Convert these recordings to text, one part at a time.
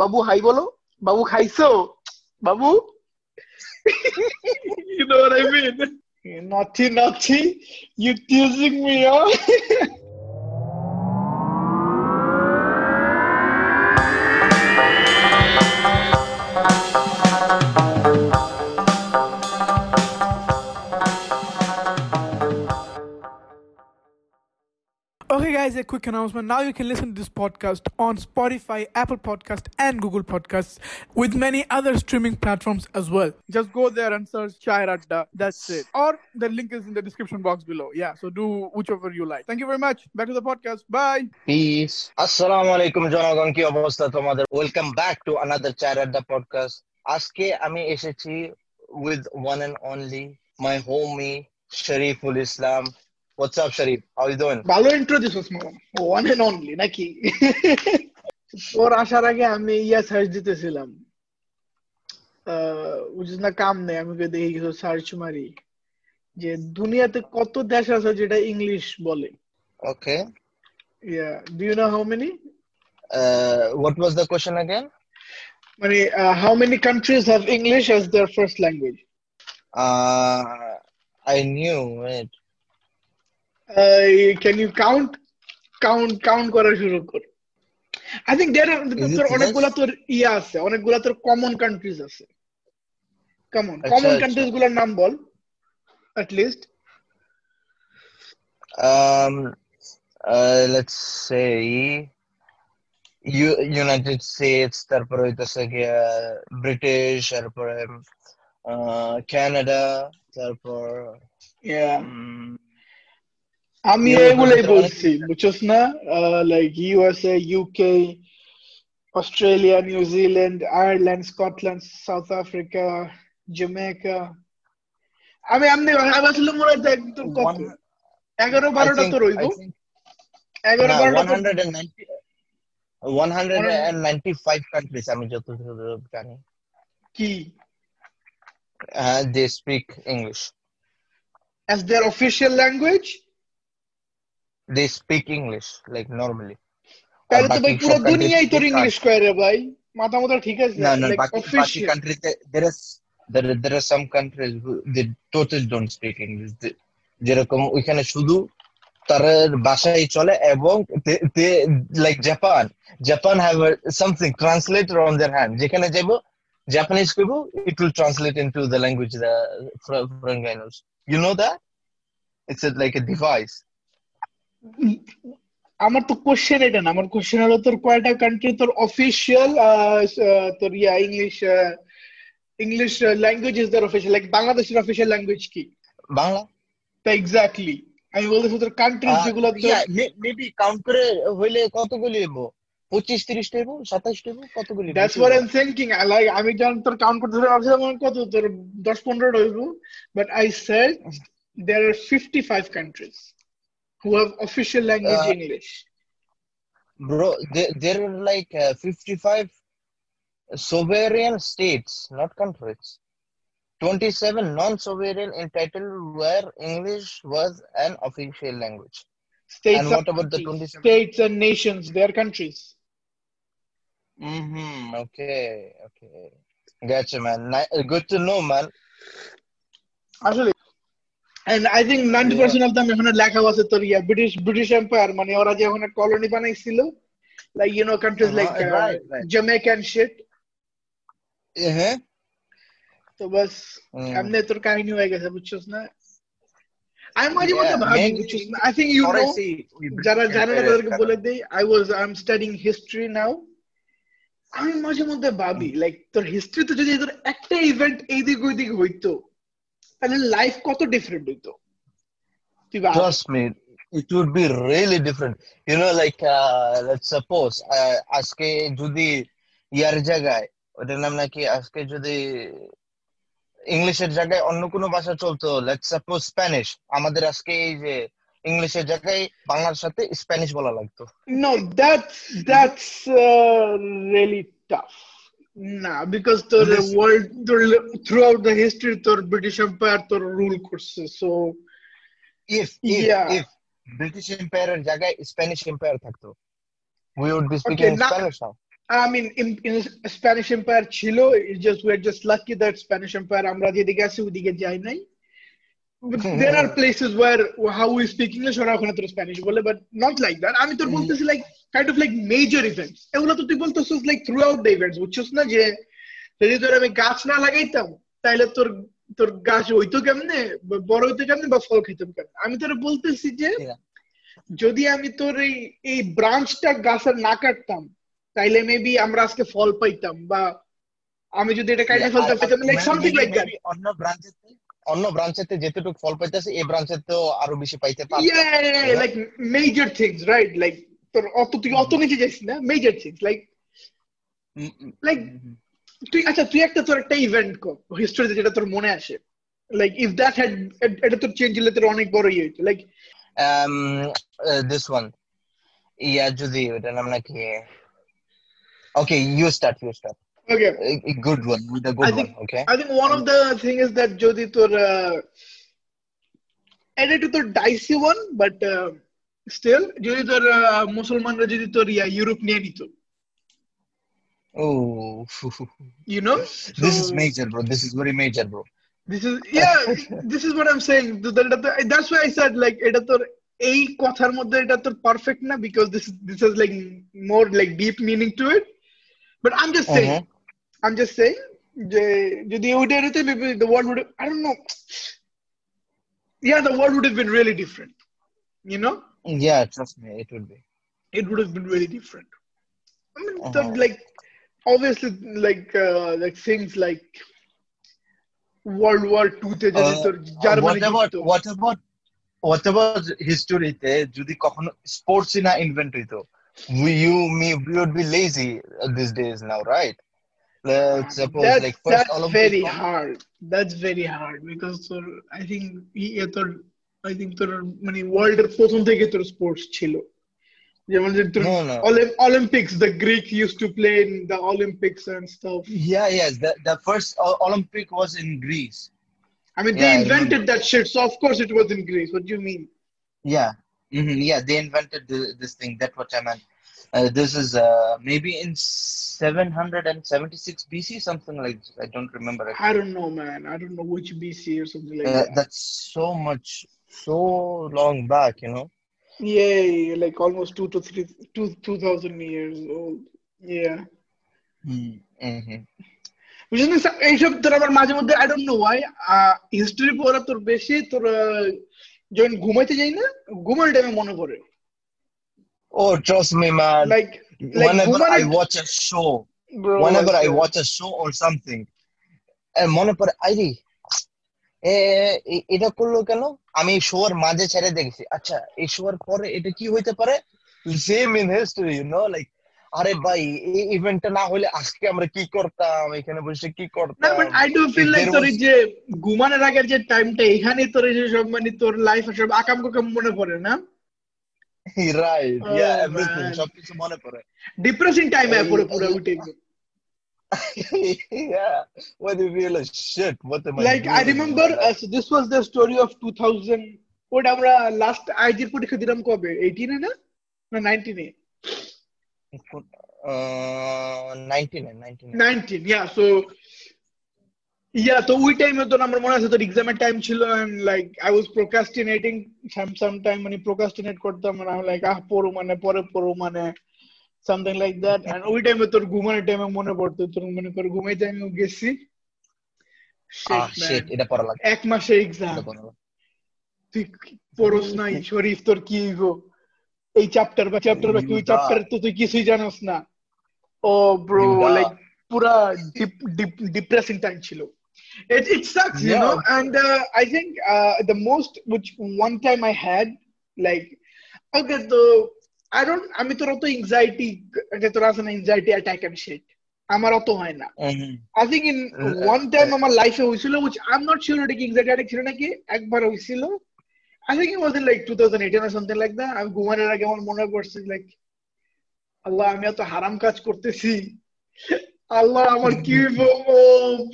বাবু high বলো বাবু খাইছো বাবু you know what I mean? Naughty, naughty. You teasing me, huh? a quick announcement. Now you can listen to this podcast on Spotify, Apple Podcast, and Google Podcasts, with many other streaming platforms as well. Just go there and search Chai Radda. That's it. Or the link is in the description box below. Yeah, so do whichever you like. Thank you very much. Back to the podcast. Bye. Peace আসসালামু আলাইকুম জনগণ কি অবস্থা তোমাদের welcome back to another চার আড্ডা podcast আজকে আমি এসেছি with one and only my homie Shariful Islam what's up Sharif how you doing ভালো ইন্ট্রো দিছস মামা ওয়ান এন্ড অনলি নাকি তোর আসার আগে আমি ইয়া সার্চ দিতেছিলাম বুঝিস না কাম নেই আমি ওকে দেখি কিছু সার্চ মারি যে দুনিয়াতে কত দেশ আছে যেটা ইংলিশ বলে okay yeah do you know how many what was the question again মানে how many countries have English as their first language I knew it can you count count count করা। শুরু কর আই থিংক দেয়ার তোর অনেকগুলা তোর ইয়া আছে অনেকগুলা তোর কমন কান্ট্রিজ আছে। Common common. কান্ট্রিজগুলোর নাম বল at least um uh, let's say U United States তারপরে হইতেছে গিয়া ব্রিটিশ তারপরে কানাডা তারপর yeah উম, আমি Europe এগুলাই ভিতরে বলছি বুঝছস না like USA UK Australia New Zealand Ireland Scotland South Africa Jamaica আমি এমনি আমি আসলে মনে হয় দেখ তোর কত One- এগারো I বারোটা think- তো রইব I think- এগারো না, বারোটা তো- 190 195 countries আমি যতদূর জানি কি uh, they speak English. as their official language They speak English like normally. তাহলে তো ভাই পুরো দুনিয়াই তোর ইংলিশ কয় রে ভাই। মাথা মাথা ঠিক আছে? no, Like বাকি বাকি official. countries there is there are- there are some countries who they totally don't speak English. যেরকম ওইখানে শুধু তার ভাষাই চলে এবং like Japan Japan have something translator on their hand যেখানে যাব জাপানিজ করব it will translate into the language the foreign you know that it's like a device আমার তো কোশ্চেন এটা না আমার কোশ্চেন হলো তোর কয়টা কান্ট্রি তোর অফিসিয়াল তোর yeah English English language is their official like বাংলাদেশের অফিসিয়াল ল্যাঙ্গুয়েজ কি? বাংলা। তা এক্স্যাক্টলি আমি বলতেছি তোর কান্ট্রিজ যেগুলো মেবি কাউন্ট করে হইলে কতগুলি হইব? পঁচিশ তিরিশ হইব? সাতাশ হইব? কতগুলি that's what I am thinking like আমি যখন তোর কাউন্ট করতে ভাবছিলাম আমার কত তোর দশ পনেরো হইব but I said there are fifty five countries who have official language uh, English? Bro, there, there are like uh, 55 sovereign states, not countries. 27 non-sovereign entitled where English was an official language. States and what about countries. the 27? States and nations, Their countries. Mm-hmm. Okay, okay. Gotcha, man. Good to know, man. Actually, and I think 90% of them এখানে লেখা আছে তোর ইয়া British British empire মানে ওরা যে ওখানে colony বানাইছিল like you know countries like Uh-huh, uh, right, right. Jamaica and shit Uh-huh. তো বাস Mm. এমনি তোর কাহিনী হয়ে গেছে বুঝছস না আমি মাঝে মধ্যে ভাবি বুঝছস না আই থিংক ইউ নো যারা জানে না তাদেরকে বলে দেই I was I am studying history now আমি মাঝে মধ্যে ভাবি লাইক তোর হিস্ট্রিতে যদি তোর একটা ইভেন্ট এইদিক ওইদিক হইতো তাহলে লাইফ কত ডিফারেন্ট হইতো? Trust me, it would be really different. You know, like uh, let's suppose uh, আজকে যদি ইয়ার জায়গায় ওটার নাম নাকি আজকে যদি ইংলিশের জায়গায় অন্য কোনো ভাষা চলতো লেটস সাপোজ স্প্যানিশ আমাদের আজকে এই যে ইংলিশের জায়গায় বাংলার সাথে স্প্যানিশ বলা লাগতো। No, that's that's uh, really tough. Nah, because the Listen. world the, throughout the history, the British Empire the rule courses. So if if Yeah. If British এম্পায়ারের জায়গায় স্প্যানিশ এম্পায়ার থাকতো we would be speaking Okay, now- Spanish now I mean, in, in Spanish Empire ছিল, it's just we're just lucky that Spanish Empire আমরা যেদিকে আছি ওদিকে যাই নাই. There are places where how we speak English ওরা ওখানে তোর স্প্যানিশ বলে, but not like that. আমি তোর বলতেছি like kind of like major events. এগুলো তো তুই বলতেছিস like throughout the events, বুঝছিস না যে যদি তোর আমি গাছ না লাগাইতাম তাহলে তোর তোর গাছ হইতো কেমনে বড় হইতো কেমনে বা ফল খেতাম কেমনে আমি তোর বলতেছি যে. যদি আমি তোর এই এই ব্রাঞ্চটা গাছের না কাটতাম তাইলে মেবি আমরা আজকে ফল পাইতাম বা আমি যদি এটা কাটে ফেলতাম লাইক সামথিং লাইক দ্যাট অন্য ব্রাঞ্চেতে অন্য ব্রাঞ্চেতে যেতটুকু ফল পাইতেছে এই ব্রাঞ্চেতেও আরও বেশি পাইতে yeah like major things right? Like তোর অত তুই অত নিচে যাইস না মেজর থিংস লাইক উম, তুই আচ্ছা তুই একটা তোর একটা ইভেন্ট কর হিস্টোরিতে যেটা তোর মনে আসে। লাইক ইফ দ্যাট হ্যাড এটা তোর চেঞ্জ হলে তোর অনেক বড় ইয়ে হইতো লাইক this one. Yeah যদি ওটার নাম নাকি okay you start you start. Okay a, a good one with a good I think- one okay I think one of the thing is that যদি তোর এটা একটু তোর ডাইসি ওয়ান বাট স্টিল যদি তোর আহ, মুসলমানরা যদি তোর ইয়া ইউরোপ নিয়ে নিত oh you know this is major bro this is very major bro This is yeah. this is what I'm saying. তো এটা তো- That's why I said like এটা তোর এই কথার মধ্যে এটা তোর perfect না because this this has like more like deep meaning to it. But I'm just saying. Mhm. I'm just saying যে যদি ওইটা হইতো maybe the world would have, I don't know. Yeah, the world would have been really different. You know, yeah trust me it would be it would have been really different. I mean, Uh-huh. the- like obviously like uh, like things like World War Two তে যদি Uh, তোর Germany what about জিততো। what about what about হিস্টোরিতে যদি কখনো sports না invent হইতো we you me we would be lazy these days now right let's suppose that's, like first that's Olympic very one- hard. That's very hard because তোর I think ইয়ে তোর I think তোর মানে world এর প্রথম থেকে তোর স্পোর্টস ছিল যেমন যে তোর No, no. Olympics the Greek used to play in the Olympics and stuff. Yeah, yes. The, the first O- Olympic was in Greece. I mean they Yeah, I invented that shit, so of course it was in Greece. What do you mean? Yeah. hmm Yeah, they invented the, this thing. That's what I meant. Uh, this is uh, maybe in 776 BC, something like this. I don't remember. I don't know, man. I don't know which BC or something like Uh, that. that's so much, so long back, you know. Yeah, yeah, like almost two to three, two two thousand years old. Yeah. Mm-hmm. বুঝলি sir, এইসব তোর আবার মাঝে মধ্যে I don't know why history পড়া তোর বেশি তোর আহ, যখন ঘুমাইতে যাই না ঘুমানোর টাইমে মনে পড়ে Oh, trust me, man. Like like whenever I watch a show, bro, whenever I like, watch a show or something, and মনে পড়ে আইরি এটা করল কেন? আমি শোর মাঝে ছেড়ে দেখছি আচ্ছা এই শোর পরে এটা কি হইতে পারে? Same in history you know like আরে ভাই এই ইভেন্টটা না হলে আজকে আমরা কি করতাম? এখানে বসে কি না করতাম but I do feel like তোর যে ঘুমানোর আগের যে টাইমটা এখানে তোর যে সব মানে তোর লাইফ সব আকাম কুকাম মনে পড়ে না? Right Oh, yeah everything man. সবকিছু মনে পড়ে ডিপ্রেসিং টাইম এই- পুরো পুরো ওই টাইমে yeah when you realize shit what am I like doing I in my remember life? This was the story of two thousand ওটা আমরা লাস্ট আইজির পরীক্ষা দিলাম কবে এইটিনে না না নাইনটিনে uh 99 99 nineteen yeah so yeah তো ওই টাইমে তো আমার মনে আছে তোর এক্সামের টাইম ছিল and like I was procrastinating some some time মানে প্রোক্রাস্টিনেট করতাম মানে আমি লাইক আহ পড়ো মানে পরে পড়ো মানে সামথিং লাইক দ্যাট এন্ড ওই টাইমে তোর ঘুমানোর টাইমে মনে পড়তো তোর মনে করে ঘুমাইতে আমি গেছি। এটা পড়া লাগে এক মাসে এক্সাম তুই পড়স নাই শরীফ তোর কি গো এই চ্যাপ্টার বা চ্যাপ্টার বা তুই. চ্যাপ্টার তো তুই কিছুই জানোস না। ও ব্রো লাইক পুরা ডিপ ডিপ ডিপ্রেসিং টাইম ছিল। It it sucks yeah. you know and uh, i think uh, the most which one time i had like okay so i don't আমি তোর অত anxiety তোর আছে না anxiety attack and shit আমার অত হয় না Mhm. I think in Uh, one time আমার লাইফে হয়েছিল which I'm not sure এটা কি anxiety attack ছিল নাকি একবার হয়েছিল I think it was in like 2018 or something like that আমি ঘুমানোর আগে আমার মনে পড়ছে like আল্লাহ আমি এত হারাম কাজ করতেছি আল্লাহ আমার কি ও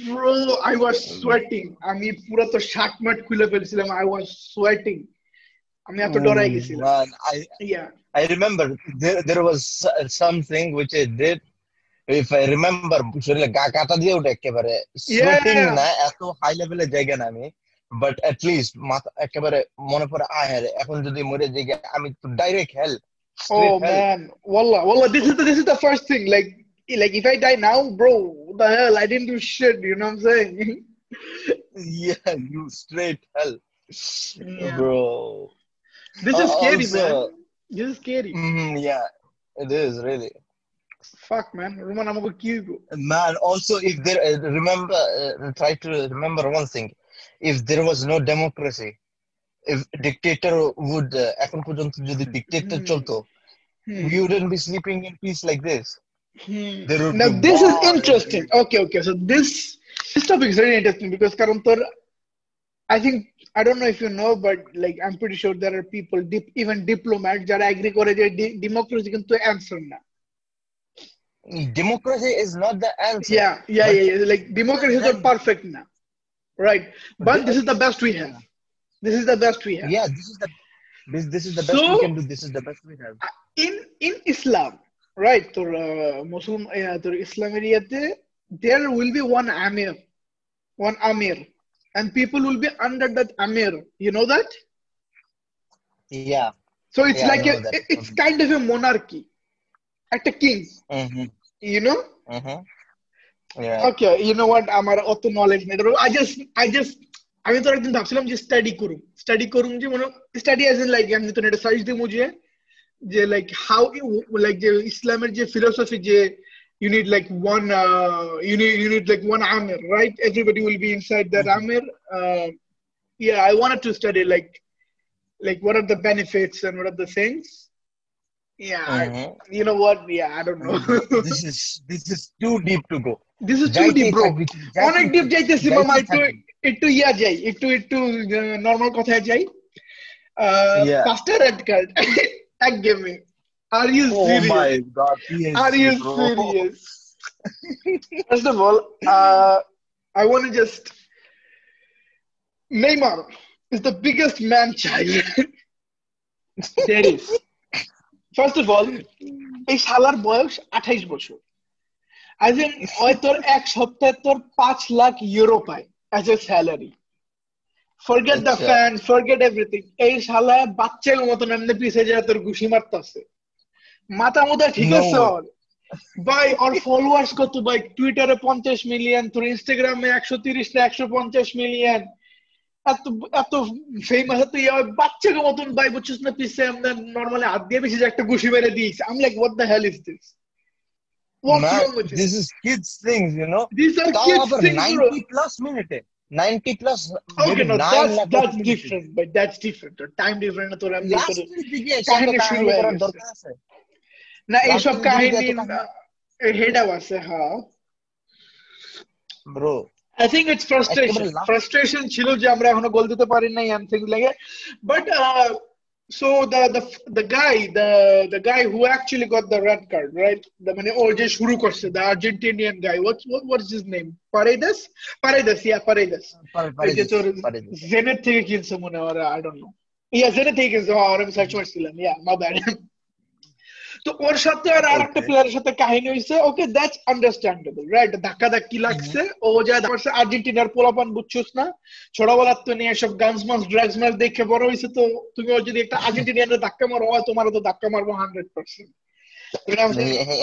ব্রো আই ওয়াজ সোয়েটিং আমি পুরো তো শার্ট মাট খুলে ফেলছিলাম আই ওয়াজ সোয়েটিং আমি এত ডরাই Mm, গেছিলাম। I I remember there there was something which I did. If I remember শরীরে গা কাটা দিয়ে একেবারে সোয়েটিং না এত হাই লেভেলের জায়গা না আমি। বাট এট লিস্ট মাথা একেবারে মনে পড়ে আয় রে, এখন যদি মরে যাই আমি তো direct hell Oh man, wallah, wallah. This is the this is the first thing. Like, like if I die now, bro, what the hell? I didn't do shit. You know what I'm saying? yeah you straight hell Yeah. bro This is Uh, scary, also- man. This is scary. Mhm, yeah it is really Fuck, man. Roman, I'm gonna kill you. man also if there uh, remember uh, try to remember one thing if there was no democracy if dictator would uh, এখন পর্যন্ত যদি dictator Hmm. চলতো Hmm. we wouldn't be sleeping in peace like this Hmm. Now this is interesting. Okay, okay. So this this topic is really interesting because Karantur, I think I don't know if you know, but like I'm pretty sure there are people, dip, even diplomats, that agree with democracy to answer now. Democracy is not the answer. Yeah, yeah, yeah, yeah. Like democracy is not perfect now, right? But this is the best we have. This is the best we have. Yeah, this is the this this is the best so, we can do. This is the best we have. Uh, in in Islam, right? তোর uh, Muslim, uh, তোর Islam এরিয়াতে there will be one Amir, one Amir, and people will be under that Amir. You know that? yeah So it's Yeah, I like know a, that. it- it's kind of a monarchy, at a king. mm-hmm. You know? Mm-hmm. yeah Okay, you know what? আমার অত knowledge নেই ধরো I just I just আমি তো একদিন ভাবছিলাম যে study করুম স্টাডি করুম যে মনে স্টাডি অ্যাজ ইন লাইক আমি তো এটা সার্চ দিই মুঝে যে লাইক হাউ লাইক যে ইসলামের যে ফিলোসফি যে you need like one uh, you need you need like one amir right everybody will be inside that Mhm. amir uh, yeah i wanted to study like like what are the benefits and what are the things yeah I- Mhm. you know what yeah i don't know this is this is too deep to go this is too deep bro অনেক deep যাইতেছি যাইতেই মামা একটু থাকবি। একটু ইয়া যাই একটু একটু নর্মাল কথায় যাই Yeah. পাঁচটা রেড কার্ড এক গেমে are you oh my serious god PSG, are you bro. Serious First of all, uh, I want to just Neymar is the biggest man child there is. First of all, এই শালার বয়স আঠাইশ বছর আজ ওই তোর এক সপ্তাহে তোর পাঁচ লাখ ইউরো পায় অ্যাজ এ স্যালারি ফরগেট আচ্ছা। ফ্যান ফরগেট এভরিথিং এই শালা বাচ্চার মতন এমনি পিছিয়ে যায় তোর ঘুষি মারতাছে। মাথা মুদা ঠিক আছে ওর? ভাই ওর ফলোয়ার্স কত? ভাই টুইটারে পঞ্চাশ মিলিয়ন তোর ইনস্টাগ্রামে একশো তিরিশ না একশো পঞ্চাশ মিলিয়ন এত এত ফেমাস এত ইয়া বাচ্চাকে মতন ভাই বুঝছিস না পিছে আমরা নর্মালি হাত দিয়ে বেশি একটা ঘুষি মেরে দিয়েছি। আমি like what the hell is this What's wrong with this? this is kids things you know? These are kids things, bro. 90 plus minute 90 plus Okay, no, that's that's different, but that's different. Time different. তোর আমি কাহিনী শুরু হয়ে গেছে। না এইসব কাহিনী হেডাও আছে হ্যাঁ bro I think it's frustration. একেবারে Frustration ছিল যে আমরা এখনও গোল দিতে পারি নাই and things like that. But uh, so the the the guy the the guy who actually got the red card, right? The মানে ও যে শুরু করছে the Argentinian guy. What's what what's his name? Paredes? Paredes, yeah, Paredes. পারে এই যে তোর পারে জেনেট থেকে কিনছে মনে হয় আই ডোন্ট নো ইয়া জেনেট থেকে কিনছে হ্যাঁ, ওর আমি সার্চ মারছিলাম ইয়া মা ব্যাড তো ওর সাথে আর আরেকটা প্লেয়ারের সাথে কাহিনী হইছে ওকে দ্যাটস আন্ডারস্ট্যান্ডেবল রাইট ধাক্কা ধাক্কি লাগছে ও যা করছে আর্জেন্টিনার পোলাপান বুঝছস না? ছোটবেলার তো নিয়ে সব গানস মাস ড্রাগস মাস দেখে বড় হইছে তো তুমি ওর যদি একটা আর্জেন্টিনিয়ানের ধাক্কা মারো হয় তোমার তো ধাক্কা মারবো হান্ড্রেড পার্সেন্ট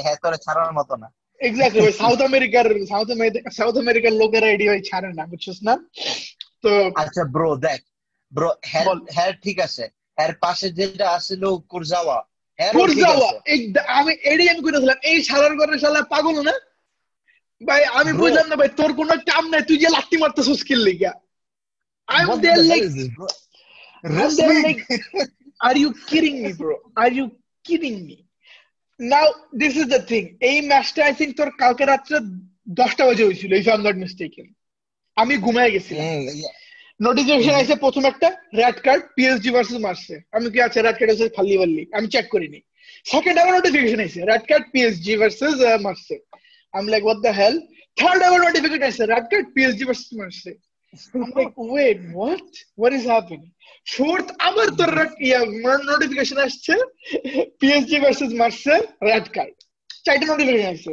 হ্যাঁ ছাড়ার মতো না। এক্স্যাক্টলি সাউথ আমেরিকার সাউথ আমেরিকা সাউথ আমেরিকার লোকেরা এডি ভাই ছাড়ে না বুঝছস না? তো আচ্ছা ব্রো দেখ ব্রো হ্যাঁ। হ্যাঁ ঠিক আছে। এর পাশে যেটা আসলো কুরজাওয়া। আমি এডি আমি কইতেছিলাম এই শালার ঘরে শালা পাগল না? ভাই আমি বুঝলাম না ভাই তোর কোনো কাম নাই তুই যে লাত্তি মারতেছিস কিল লিগা like is this, bro? I'm there like are you kidding me bro? Are you kidding me? Now this is the thing. এই ম্যাচটা আই থিংক তোর কালকে রাত্রে দশটা বাজে হয়েছিল if I am not mistaken আমি ঘুমায় গেছিলাম। Yeah. নোটিফিকেশন আছে প্রথম একটা রেড কার্ড পিএসজি ভার্সেস মারছে আমি কি আছে রেড কার্ড আছে ফাল্লি ফাল্লি আমি চেক করিনি। সেকেন্ড আবার নোটিফিকেশন আছে রেড কার্ড পিএসজি ভার্সেস মারছে আমি like what the hell third আবার নোটিফিকেশন আছে রেড কার্ড পিএসজি ভার্সেস মারছে like, wait, what? What is happening? আবার তোর নোটিফিকেশন আসছে পিএসজি ভার্সেস মারছে রেড কার্ড চারটা নোটিফিকেশন আসছে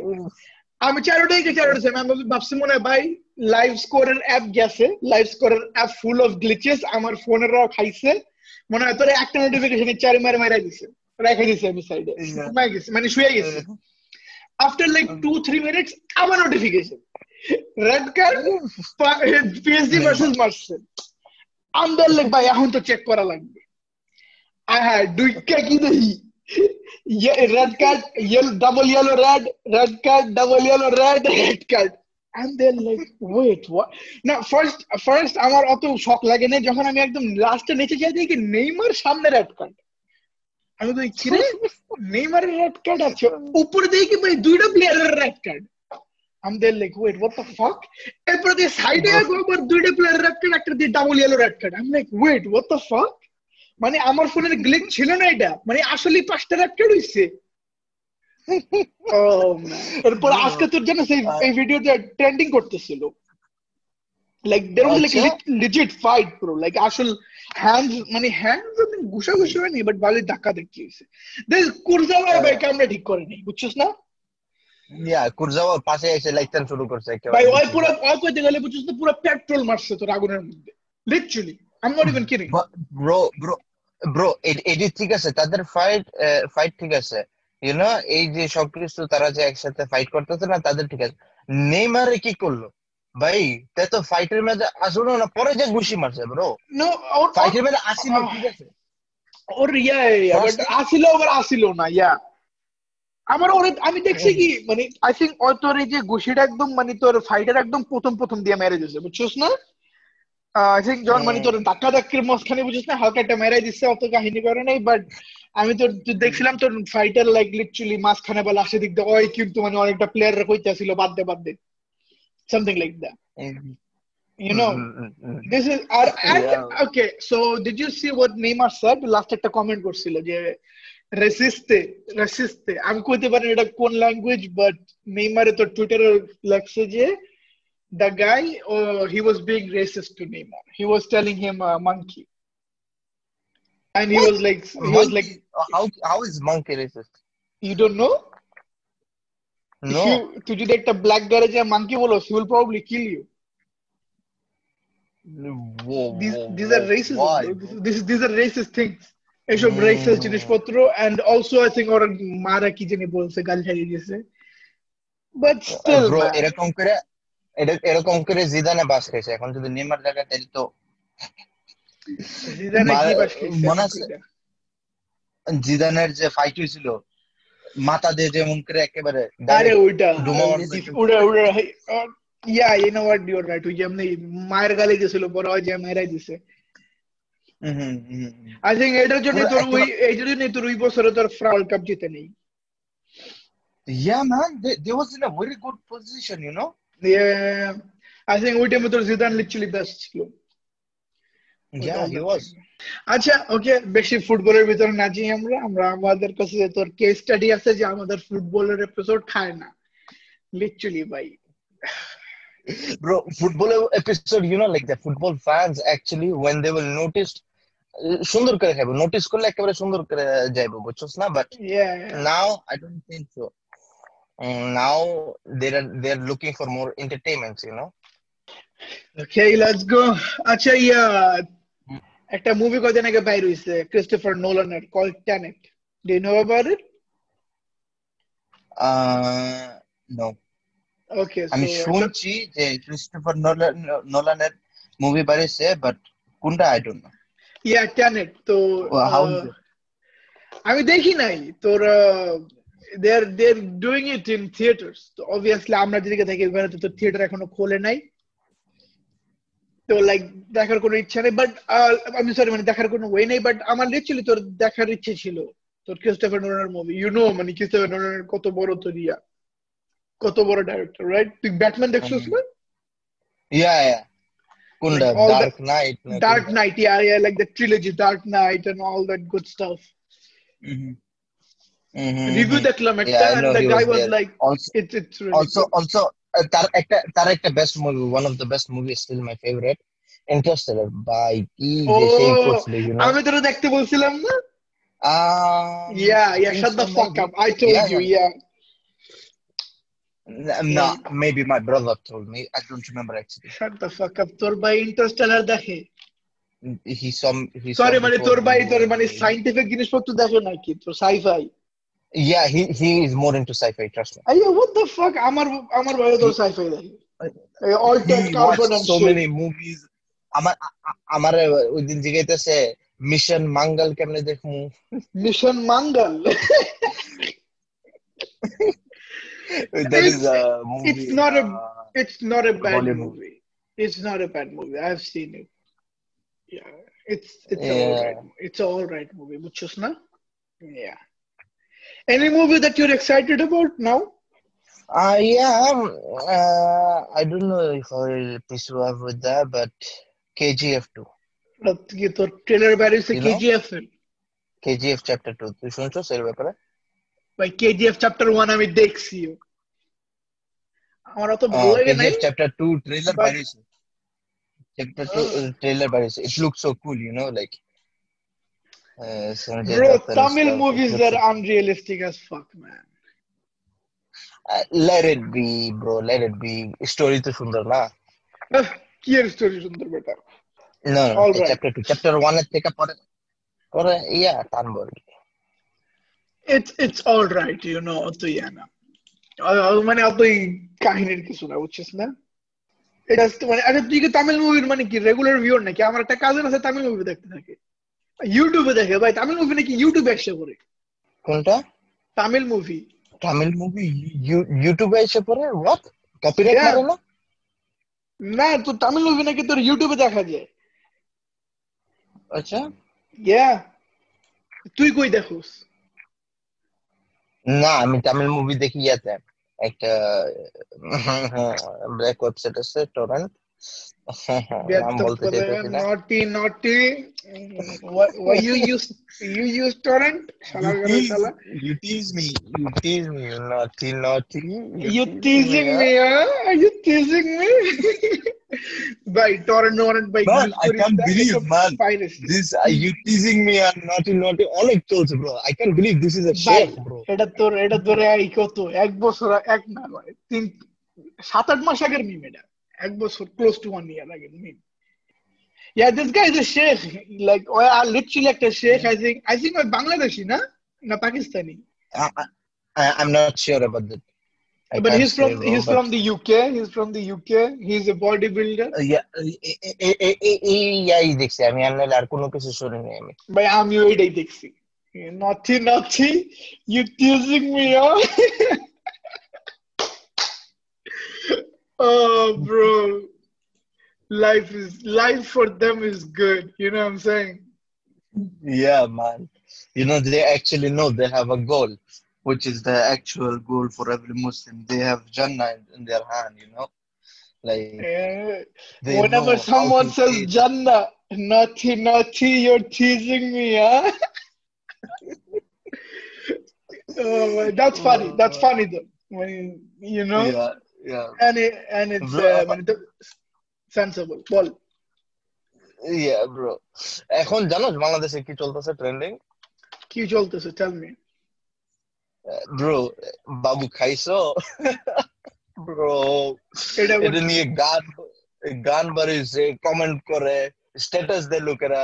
আমি চারোটাই কে চারোটা সেম আমি ভাবছি মনে হয় ভাই লাইভ স্কোরের অ্যাপ গেছে লাইভ স্কোরের অ্যাপ ফুল অফ গ্লিচেস আমার ফোনেরও খাইছে। মনে হয় তোর একটা নোটিফিকেশন চারি মারে মারা দিছে। রেখে দিছে আমি সাইডে ঘুমাই গেছি মানে শুয়ে গেছে। After like two three minutes আবার notification red card PSG versus Marseille আমাদের লাইক ভাই এখন তো চেক করা লাগবে। আয় হ্যাঁ দুইটা কি দেখি? red card, yellow, double yellow red, red card, double yellow red, red card. And they're like, wait, what? না ফার্স্ট ফার্স্ট আমার অত শখ লাগে না যখন আমি একদম লাস্টে নিচে যাই দেখি নেইমার সামনে রেড কার্ড আমি তো কিরে নেইমারের রেড কার্ড আছে উপরে দেখি ভাই দুইটা প্লেয়ারের রেড কার্ড আমি দের like wait what the fuck এরপরে দিয়ে সাইডে আবার দুইটা প্লেয়ারের রেড কার্ড একটা দিয়ে ডাবল ইয়েলো রেড কার্ড আমি like wait what the fuck মানে আমার ফোনের গ্লিচ ছিল না এটা মানে আসলে পাঁচটা কার্ড হইছে এরপর আজকে তোর জানিস এই ভিডিওটা ট্রেন্ডিং করতেছিল। Like there was like legit fight bro like আসল মানে হ্যান্ডস ঘুষা ঘুষি হয়নি বাট বালি ধাক্কা দেখতে হয়েছে। দেখ কুরজাওয়া ভাই ক্যামেরা ঠিক করে নেই বুঝছিস না? ইয়া কুরজাওয়া পাশে এসে লাইকটান শুরু করছে ভাই ওই পুরো ওই কইতে গেলে বুঝছিস না পুরো পেট্রোল মারছে তোর আগুনের মধ্যে। Literally I am not even kidding bro bro bro এটি ঠিক আছে তাদের ফাইট ফাইট ঠিক আছে। ইউ নো এই যে সবকিছু তারা যে একসাথে ফাইট করতেছে না তাদের ঠিক আছে। নেইমারে কি করল? ভাই তে তো ফাইটের মধ্যে আসলো না পরে যে ঘুষি মারছে ব্রো নো ফাইটের মধ্যে আসিল ঠিক আছে। ওর ইয়া বাট আসিল আবার আসিল না ইয়া। আমার ওরে আমি দেখছি কি মানে আই থিঙ্ক ওই তোর এই যে ঘুষিটা একদম মানে তোর ফাইটার একদম প্রথম প্রথম দিয়ে মেরে দিয়েছে বুঝছিস না? আই থিঙ্ক যখন মানে তোর ধাক্কা ধাক্কির মাঝখানে বুঝিস না হালকা একটা মেরাই দিচ্ছে অত কাহিনী করে নাই বাট আমি তোর দেখছিলাম তোর ফাইটার লাইক লিটারালি মাঝখানে বা লাস্টের দিক দিয়ে ওই কিন্তু মানে অনেকটা প্লেয়াররা কইতে ছিল বাদ দে বাদ দে। Something like that You know, this is our and, okay. So did you see what Neymar said? Last একটা কমেন্ট করছিল যে রেসিস্টে রেসিস্টে আমি কইতে পারি এটা কোন ল্যাঙ্গুয়েজ বাট নেইমারে তো টুইটারে লেখছে যে the guy uh, he was being racist to Nemo. He was telling him a uh, monkey, and he what? was like, he monkey? was like, how how is monkey racist? You don't know? No. If you, could you a black garage a monkey bolos, he will probably kill you. Whoa, these whoa, these are racist. This, these are racist things. এসব racist জিনিসপত্র and also I think ওরা মারা কি জানি বলছে গালি ঠালি দিয়েছে Bro, still এরকম এটা- এরকম করে জিদানে বাস খাইছে এখন যদি নেইমার জায়গায় তাহলে তো? মনে আছে? জিদানের যে ফাইট হয়েছিল মাথা দিয়ে যেমন করে একেবারে আরে ওইটা। ওটা ওটা yeah you know what you're right ওই যে এমনি মায়ের গালে গেছিল পরে ওই যে মেরাই দিছে। আই থিঙ্ক এটার জন্য তোর ওই এই জন্য তোর ওই বছরে তোর ওয়ার্ল্ড কাপ জিতে নেই Yeah, man, they, they was in a very good position, you know. I think ওই টাইমে তোর জিদান লিটারালি বেস্ট ছিল Yeah, he was. আচ্ছা ওকে বেশি ফুটবলের ভিতরে না যাই আমরা আমরা আমাদের কাছে যে তোর কেস স্টাডি আছে যে আমাদের ফুটবলের এপিসোড খায় না লিটারালি ভাই Bro, football episode, you know, like the football fans actually, when they will notice, সুন্দর করে খাইবো নোটিস করলে একেবারে সুন্দর করে যাইবো বুঝছস না but yeah now I don't think so. Um, now they're they're looking for more entertainments, you know. Okay, let's go. আচ্ছা ইয়া একটা মুভি কদিন আগে বাইর হইছে Christopher নোলানের call Tenet do you know about it Uh, no. Okay আমি শুনছি যে Christopher Nolan নোলানের মুভি বাড়িছে বাট কোনটা I don't know yeah Tenet তো it? আমি দেখি নাই তোর they are doing it in theatres তো অবভিয়াসলি আমরা যেদিকে থাকি ওখানে তো থিয়েটার এখনও খোলে নাই। তো লাইক দেখার কোনো ইচ্ছা নেই। বাট আমি সরি মানে দেখার কোনো ওয়ে নেই বাট আমার লিটারালি তোর দেখার ইচ্ছে ছিল। তোর ক্রিস্টোফার নোলানের মুভি ইউ নো মানে ক্রিস্টোফার নোলানের কত বড় তোর ইয়া। কত বড় ডাইরেক্টর রাইট তুই ব্যাটম্যান দেখছিস না? ইয়া ইয়া কোনটা? Dark Knight Dark Knight yeah yeah like the trilogy Dark Knight and all that good stuff review দেখলাম একটা Yeah, I and know the he guy was was there. like also it's it's really also good. Also তার একটা তার একটা best movie one of the best movie still my favourite Interstellar by কি যে সেই Oh, করছিল you know আমি তোরা দেখতে বলছিলাম না Um, Yeah, yeah, shut the fuck up. I told Yeah, you, yeah. No, maybe my brother told me. I don't remember actually. Shut the fuck up. তোর ভাই ইন্টারস্টেলার দেখে He saw. He saw sorry মানে before তোর ভাই me. তোর মানে scientific জিনিসপত্র দেখে নাকি তোর sci fi Yeah, he he is more into sci-fi. Trust me. আইয়া হোয়াট দ্য ফাক আমার আমার ভাই তোর সাইফাই দেখে alter He carbon watched and so many movies. আমার আ- আমার ওই দিন জিজ্ঞাইতেছে মিশন মাঙ্গল কেমনে দেখমু mission Mangal that It's- is a movie it's not a- uh, It's not a bad Bollywood. movie. It's not a bad movie. I've seen it. Yeah, it's it's Yeah. all right. It's all right movie. বুঝছস না? Yeah. Any movie that you're excited about now? uh, yeah um, uh, I don't know if I will pursue up with that but KGF 2 কি তোর trailer বেরিয়েছে You know? KGF এর KGF chapter 2 তুই শুনছো এর ব্যাপারে ভাই কেজিএফ চ্যাপ্টার ওয়ান আমি দেখছি আমার অত ভালো লাগে নাই KGF chapter 2 trailer But- বাড়িয়েছে chapter 2 uh, trailer বাড়িয়েছে it looks so cool you know like Tamil movies are unrealistic as fuck, man. Uh, let it be, bro. Let it be. Story to Sundar, na? Here story Sundar, beta. No, no. All right. Chapter two, chapter one, take up for, for yeah, Tanbur. It's it's all right, you know, तो ये I mean, आप तो कहानी नहीं सुना वो चीज़ ना. It has to, I mean, you get Tamil movie, मैंने की regular viewer na. क्या our टक्का से ना से तमिल मूवी देखते थे ইউটিউবে দেখে ভাই তামিল মুভি নাকি ইউটিউবে এসে করে কোনটা? তামিল মুভি তামিল মুভি ইউটিউবে এসে পরে হোয়াট কপিরাইট. মারে না না তো তামিল মুভি নাকি তোর ইউটিউবে দেখা যায়। আচ্ছা। ইয়া তুই কই দেখোস? না আমি তামিল মুভি দেখি ইয়াতে। একটা ব্ল্যাক ওয়েবসাইট আছে টরেন্ট নটি নটি why you use you use torrent শালা You tease, you tease me, you tease me, you naughty, naughty. You teasing me, huh? Are you teasing me? by torrent, torrent, by Man, I can't believe, man. piracy. This, are you teasing me and naughty, naughty? অনেক চলছে, bro. I can't believe this is a ভাই, bro. এটা তোর এটা তোর এই কত এক বছর এক না তিন সাত আট মাস আগের মিম এটা এক বছর ক্লোজ টু ওয়ান ইয়ার আগের মিম Yeah, this guy is a sheikh. Like, or literally like a sheikh. I think, I think, ওই বাংলাদেশি না না Pakistani I, I, I'm not sure about that. I but can't he's from say, bro, he's but- from the UK. He's from the UK. He's a bodybuilder. Uh, yeah, এ- এ- এ- এ- এ- এই ইয়াই দেখছি আমি আর নাহলে আর কোনো কিছু শুনিনি আমি But I'm you এটাই দেখছি naughty naughty you teasing me oh bro life is life for them is good you know what i'm saying Yeah, man. You know, they actually know they have a goal, which is the actual goal for every Muslim. They have Jannah in, in their hand, you know? Like, Yeah. whenever someone says teach. jannah naughty naughty you're teasing me huh oh that's funny oh, that's funny though when you, you know Yeah, yeah. and it, and it's Bro, uh, when it's sensible ball Yeah, bro. এখন জানোস বাংলাদেশে কি চলতেছে trending কি চলতেছে tell me bro বাবু খাইছো bro এটা এটা নিয়ে গান গান বাড়িয়েছে কমেন্ট করে স্ট্যাটাস দেয় লোকেরা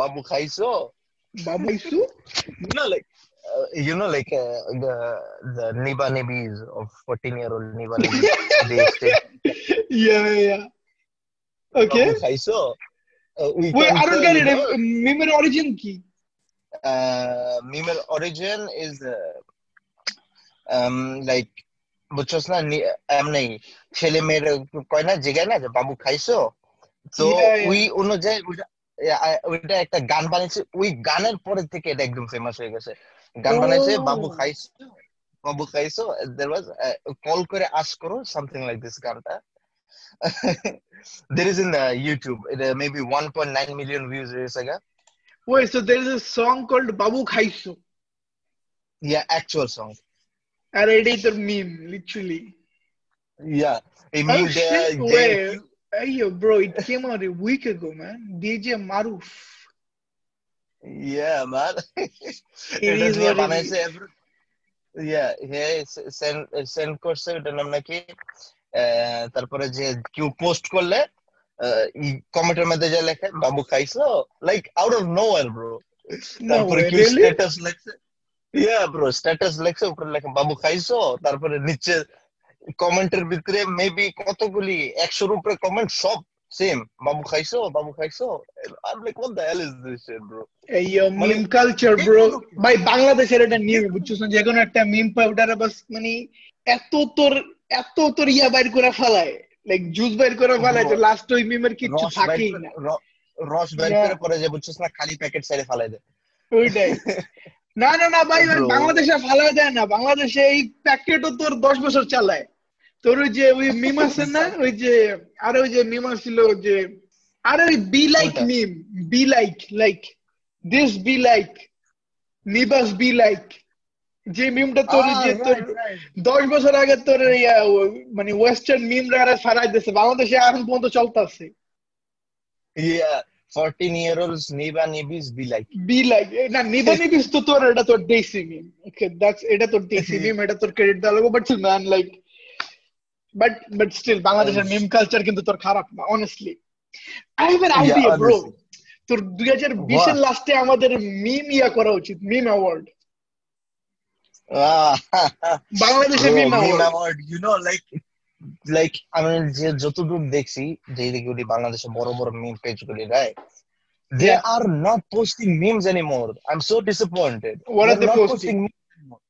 বাবু খাইছো বাবাইসু you know like uh, you know like uh, the the niba nibis of 14 year old niba nibis yeah yeah okay babu khaiso uh, we wait i don't get it know, origin কি uh, meme origin is uh, um like বুঝছস না এমনি ছেলে মেয়ের কয় না জিগায় না যে বাবু খাইছো তো. ওই অনুযায়ী I- ওইটা একটা গান বানিয়েছে ওই গানের পরে থেকে এটা একদম ফেমাস হয়ে গেছে গান বানাইছে Oh. বাবু খাইছো বাবু খাইছো there was কল করে আস করো something like this গানটা there is in the YouTube it uh, maybe 1.9 million views years ago wait so there is a song called বাবু খাইছো yeah actual song আর এটাই তোর meme literally yeah it oh means they, shit they wait hey yo bro it came out a week ago man DJ Maruf yeah man. It is what বানাইছে ইয়া হে send করছে ওটার নাম নাকি তারপরে যে কেউ পোস্ট করলে কমেন্টের মধ্যে যা লেখে বাবু খাইছো like out of nowhere bro তারপরে কেউ? স্ট্যাটাস লেখছে ইয়া ব্রো স্ট্যাটাস লেখছে উপরে লেখে বাবু খাইছো তারপরে নিচে কমেন্টের ভিতরে মেবি কতগুলি একশোর উপরে কমেন্ট সব সেম বাবু খাইছো বাবু খাইছো I'm like what the hell is this shit bro এই মানে- মিম কালচার ব্রো ভাই বাংলাদেশের এটা নিয়ম বুঝছিস না যে কোনো একটা মিম পাই বাস মানে এত তোর এত তোর ইয়া বাইর করে ফেলায়। লাইক জুস বাইর করে ফেলায় যে লাস্ট ওই মিমের কিছু থাকেই না। রস Yeah. করে পরে যে বুঝছিস না খালি প্যাকেট ছেড়ে ফালাই দেয় ওইটাই। না না না ভাই ভাই বাংলাদেশে ফালায় দেয় না। বাংলাদেশে এই প্যাকেটও তোর দশ বছর চালায়। তোর ওই যে ওই মিম আছে না ওই যে আর ওই যে মিম ছিল যে আর ওই be like meme be like like this be like নিবাস বি লাইক যে মিমটা তোর Ah, যে তোর right, right. দশ বছর আগে তোর মানে ওয়েস্টার্ন মিম রা ফারাই দিছে বাংলাদেশে এখন পর্যন্ত চলতেছে Yeah, 14 year olds Niba Nibis be like. Be like না নিবা নিবিস তো তোর এটা তোর দেশি মিম ওকে দ্যাটস এটা তোর দেশি মিম এটা তোর ক্রেডিট দেওয়া লাগবে but man like but but still বাংলাদেশের মিম কালচার কিন্তু তোর খারাপ না honestly I have an idea bro. তোর দুই হাজার বিশের লাস্টে আমাদের মিম ইয়া করা উচিত মিম অ্যাওয়ার্ড Ah, বাংলাদেশের meme meme award award, you know, like, like আমি যে যতদূর দেখছি যে যেগুলি বাংলাদেশে বড় বড় মিম পেজ গুলি right are not posting memes anymore i'm so disappointed What are They're they not posting? memes anymore.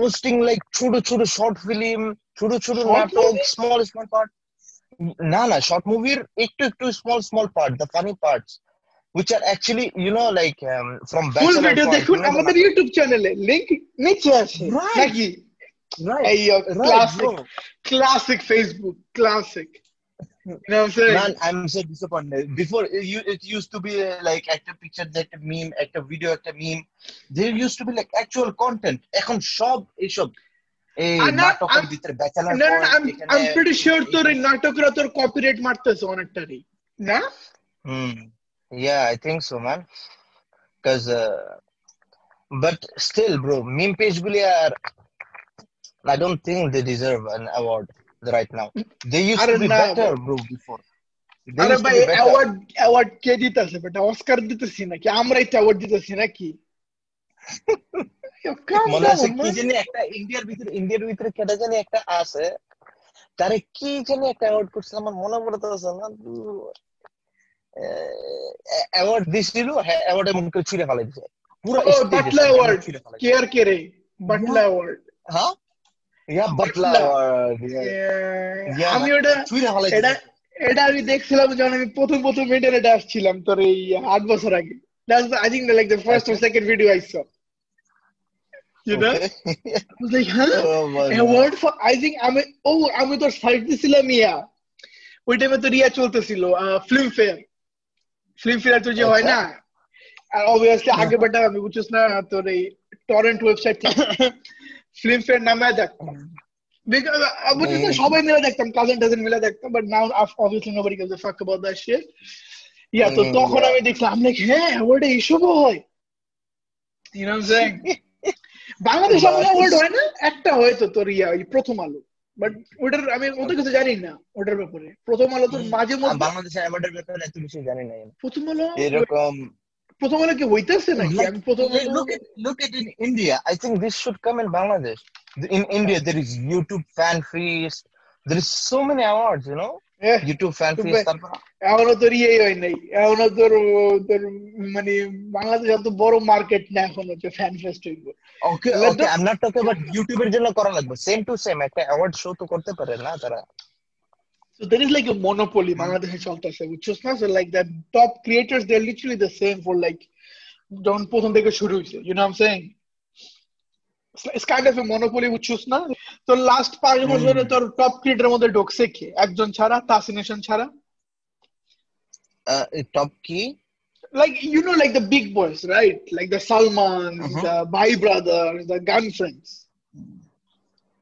posting like ছোট ছোট short film ছোট ছোট নাটক small small part না না short movie একটু একটু small small part the funny parts which are actually you know like um, from bachelor video দেখুন আমাদের ইউটিউব চ্যানেলে লিংক নিচে আছে Right. নাকি right এই classic classic Facebook classic You know what I'm saying? Man, I'm so disappointed. Before it, it used to be uh, like একটা picture, একটা meme, একটা video, একটা meme. There used to be like actual content. এখন সব এইসব Hey, I'm not, I'm, no, no, no, I'm, I'm pretty sure to Natokra to copyright martas on it. Na? Hmm. Yeah, I think so, man. Because, uh, but still, bro, meme page guli are, I don't think they deserve an award right now. They used to be better, bro, before. अरे भाई award award के दिता से बेटा Oscar दिता सी ना कि आमराइट award दिता सी ना कि মনে আছে কি জানি একটা ইন্ডিয়ার ভিতরে ইন্ডিয়ার ভিতরে কেটা জানি একটা আছে। তারে কি জানি একটা অ্যাওয়ার্ড করছিল আমার মনে পড়তেছে না। অ্যাওয়ার্ড দিছিল হ্যাঁ অ্যাওয়ার্ডের মুখে ছুঁড়ে ফেলে দিছে। পুরো বাটলা অ্যাওয়ার্ড ছুঁড়ে ফেলে দিছে। কে আর কে রে বাটলা অ্যাওয়ার্ড হ্যাঁ ইয়া বাটলা। অ্যাওয়ার্ড আমি ওটা ছুঁড়ে ফেলে এটা এটা আমি দেখছিলাম যখন আমি প্রথম প্রথম ইন্টারনেটে আসছিলাম তোর এই আট বছর আগে। Think like the first or Okay. second video I saw. You know? Okay. I was like, huh? Oh God. Award for I think আমি ও আমি তোর সাইড দিছিলাম ইয়া ওই টাইমে তোর ইয়া চলতেছিল ফিল্ম ফেয়ার ফিল্ম ফেয়ার তো যে হয় আচ্ছা। না আর অবভিয়াসলি আগে বেটা আমি বুঝছিস না তোর এই টরেন্ট ওয়েবসাইট ফিল্ম ফেয়ার নামে দেখতাম বুঝছিস না. সবাই মিলে দেখতাম কাজিন টাজিন মিলে দেখতাম but now obviously nobody gives a fuck about that shit yeah তো তখন আমি দেখলাম like, হ্যাঁ অ্যাওয়ার্ডে এইসবও হয় You know what I'm saying? Bangladesh এমন অ্যাওয়ার্ড হয় না একটা হয়তো তোর ইয়া ওই প্রথম আলো বাট ওটার আমি ওদের কিছু জানি না ওটার ব্যাপারে প্রথম আলো তোর মাঝে মধ্যে বাংলাদেশের অ্যাওয়ার্ডের ব্যাপারে এত বেশি জানি না প্রথম আলো এরকম প্রথম আলো কি হইতেছে নাকি আমি প্রথম India. I think this should come in Bangladesh. In India, there is YouTube Fan Feast. There is so many awards, you know. এহ, YouTube Fan Super. Feast. তারপর এখনও তোর ইয়ে হয় নাই এখনও তোর তোর মানে বাংলাদেশ এত বড় মার্কেট না এখন হচ্ছে ফ্যান ফেস্ট হইব Okay. the- I'm not talking about YouTube এর জন্য করা লাগবে। Same to same একটা award show তো করতে পারে না তারা। So there is like a monopoly বাংলাদেশে চলতেছে বুঝছস না so like the top creators they're literally the same for like যখন প্রথম থেকে শুরু হয়েছে you know what I'm saying It's, kind of a monopoly বুঝছস না তো লাস্ট পাঁচ বছরে তোর টপ ক্রিয়েটরের মধ্যে ঢুকছে কে একজন ছাড়া তাসিনেশন ছাড়া Uh, top কি? like you know like the big boys right like the Salman Mhm. the Bhai brothers the gun friends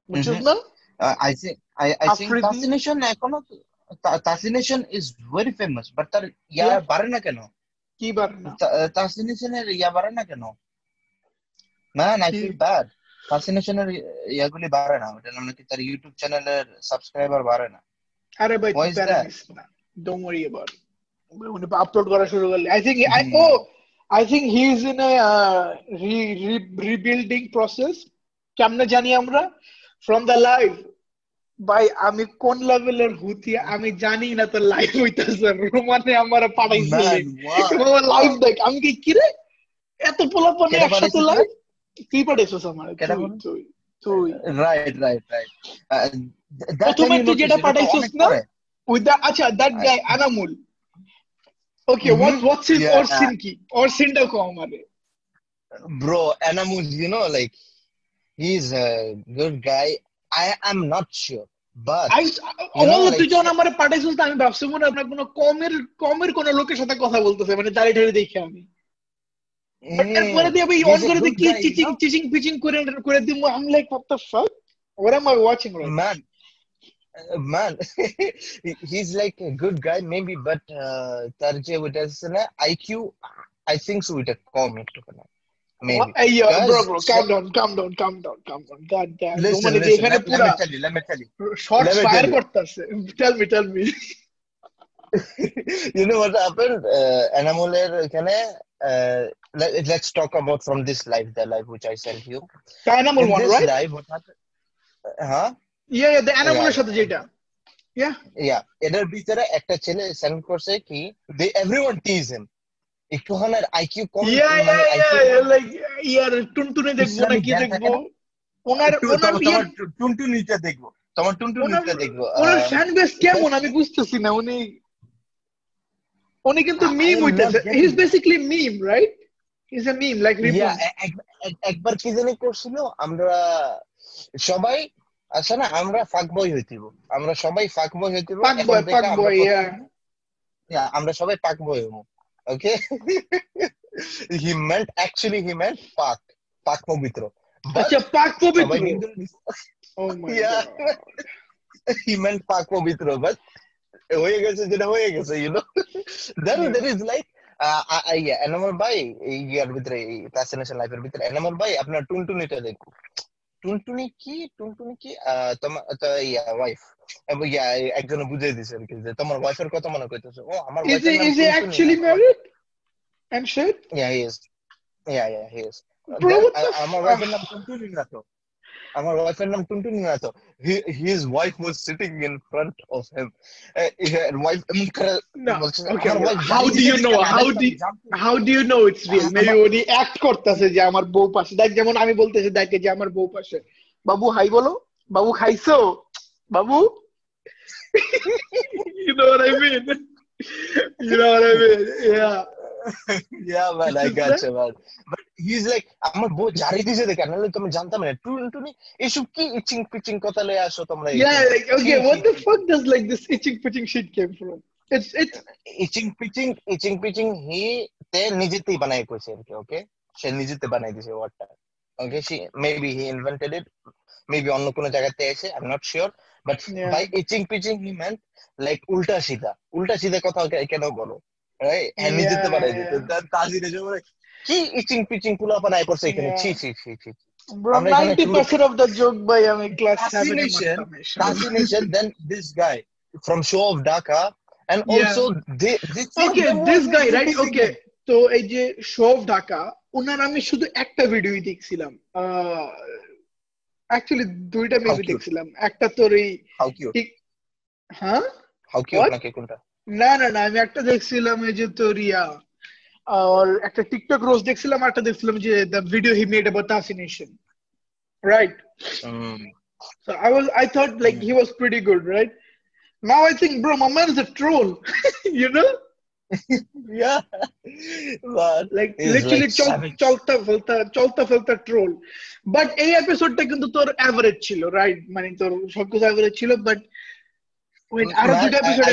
বুঝছস Mhm. না Uh, I think I I think Afridi? Tassination এখনো তা- Tassination is very famous, but তার ইয়া Yeah. বাড়ে না কেন? কি বার না Tassination এর ইয়া বাড়ে না কেন? Man, I কি? feel bad. ফ্যাসিনেশনের ইয়াগুলি বাড়ে না ওটা নাকি তার ইউটিউব চ্যানেলের সাবস্ক্রাইবার বাড়ে না আরে ভাই Why তুই is প্যারা that? নিস না ডোন্ট ওয়ারি অ্যাবাউট উনি আপলোড করা শুরু করলে I Hmm. O I think he is in rebuilding process কেমনে জানি আমরা ফ্রম দ্য লাইভ ভাই আমি কোন লেভেলের হুতি আমি জানি না তো লাইভ হইতাছে রোমানে আমার পাঠাইছে. লাইভ দেখ আমি কি কিরে এত পোলাপনে একসাথে লাইভ তুই পাঠাইছিস আমার তুই রাইট রাইট রাইট প্রথমে তুই যেটা পাঠাইছিস না that আচ্ছা that guy Anamul okay Mhm. what what's his Yeah. আমারে bro Anamus you know like he's a good guy I am not sure but I You know, Amal তুই যখন আমারে পাঠাইছিস তো আমি ভাবছি মনে আপনার কোনো কমের কমের কোনো লোকের সাথে কথা বলতেছে মানে দাঁড়িয়ে ঠাড়িয়ে দেখে আমি But mm, দিয়ে ভাই অন করে দিয়ে কি চিচিং চিচিং পিচিং করে আমি like now? man uh, man he- he's like a good guy maybe but uh, তার যে ওইটা আছে না IQ I think so ওইটা কম একটু না maybe What- Hey, yo, Guys, bro, bro, calm so- down, calm down, calm down, calm down. God damn. listen মানে listen এখানে let, let পুরা me tell you let me tell you short let me fire tell you. করতেছে tell me tell me you know what happened? Uh, Anamoler এখানে uh, let, let's talk about from this live, the live which I sent you. The animal In one this right live, what happened? Huh? Yeah yeah the অ্যানিমালের সাথে যেটা। ইয়া Yeah, এটার ভিতরে একটা ছেলে send করছে কি they everyone tease him. একটুখানের IQ কম ইয়া ইয়া ইয়া লাইক ইয়ার টুনটুনে দেখব না কি দেখব? ওনার ওনার তোমার- টুনটুনিটা দেখব। তোমার টুনটুনিটা দেখব। ওনার ফ্যান বেস কেমন? আমি বুঝতেছি না উনি উনি কিন্তু মিম হইতেছে। He is basically meme right he is a meme like একবার কি জানি করছিল আমরা সবাই আছে না আমরা ফাক বই হইতিব আমরা সবাই ফাক বই হইতিব থেকে আমরা ইয়া আমরা সবাই পাক বই হইব okay he meant actually he meant পাক পাক পবিত্র আচ্ছা পাক পবিত্র? Yeah. হি মেন্ট পাক পবিত্র বাট হয়ে গেছে যেটা হয়ে গেছে you know then. That is like yeah animal ভাই এই ইয়ার ভিতরে ফ্যাসিনেশন লাইফের ভিতরে এনামল ভাই আপনার টুনটুনিটা দেখো টুনটুনি কি টুনটুনি কি আহ, তোমার তো ইয়া ওয়াইফ এবং ইয়া একজনে বুঝিয়ে দিছে আর কি যে তোমার ওয়াইফের কথা মনে করতেছে ও আমার Is he ওয়াইফের নাম is he টুনটুনি actually married and shit? Yeah he is yeah yeah he is Bro, what the আমার f- ওয়াইফের নাম টুনটুনি না তো আমার ওয়াইফের নাম টুনটুনি না তো his wife was sitting in front of him wife এমন করে No. বলছে Okay. আমার wife How do you জানে know? যে How আমি do জানতাম। how do you know it's real? A- Maybe আমার- উনি act করতেছে যে আমার বউ পাশে দেখ যেমন আমি বলতেছি দেখে যে আমার বউ পাশে বাবু হাই বলো বাবু খাইছো বাবু you know what I mean? You know what I mean? Yeah. yeah man I Is got that- you man but he's like আমার বউ জারি দিছে দেখে নাহলে তুমি জানতাম না টুনটুনি এসব কি ইচিং পিচিং কথা লয়ে আসো তোমরা okay, what the fuck does like this itching pitching shit came from? It's it's itching pitching itching pitching he তে নিজেতেই বানাই কইছে আর কি ওকে সে নিজেতে বানাই দিছে ওয়ার্ডটা okay see maybe he invented it maybe অন্য কোনো জায়গাতে এসে I am not sure but by etching pitching he meant like উল্টা সিধা উল্টা সিধা কথা ওকে কেন বলো রাইট হ্যাঁ নিজেতে বানাই দিতে তাজির কি ইচিং পিচিং পুলা পানাই করছে এখানে? ছি ছি ছি ছি। আমি শুধু একটা ভিডিওই দেখছিলাম। দুইটা মেবি দেখছিলাম। একটা তোর এই হ্যাঁ? না না না আমি একটা দেখছিলাম এই যে তোর ইয়া আর একটা টিকটক রোজ দেখছিলাম একটা দেখছিলাম যে the video he made about fascination right Mm. So I was, I thought like he was pretty good, right? Now I think, bro, my man is a troll. you know, yeah but like He's literally like. চলতা ফেলতা চলতা ফেলতা troll. But এই এপিসোডটা কিন্তু তোর average ছিল, right? মানে তোর সবকিছু অ্যাভারেজ ছিল, but আরও দুটো এপিসোড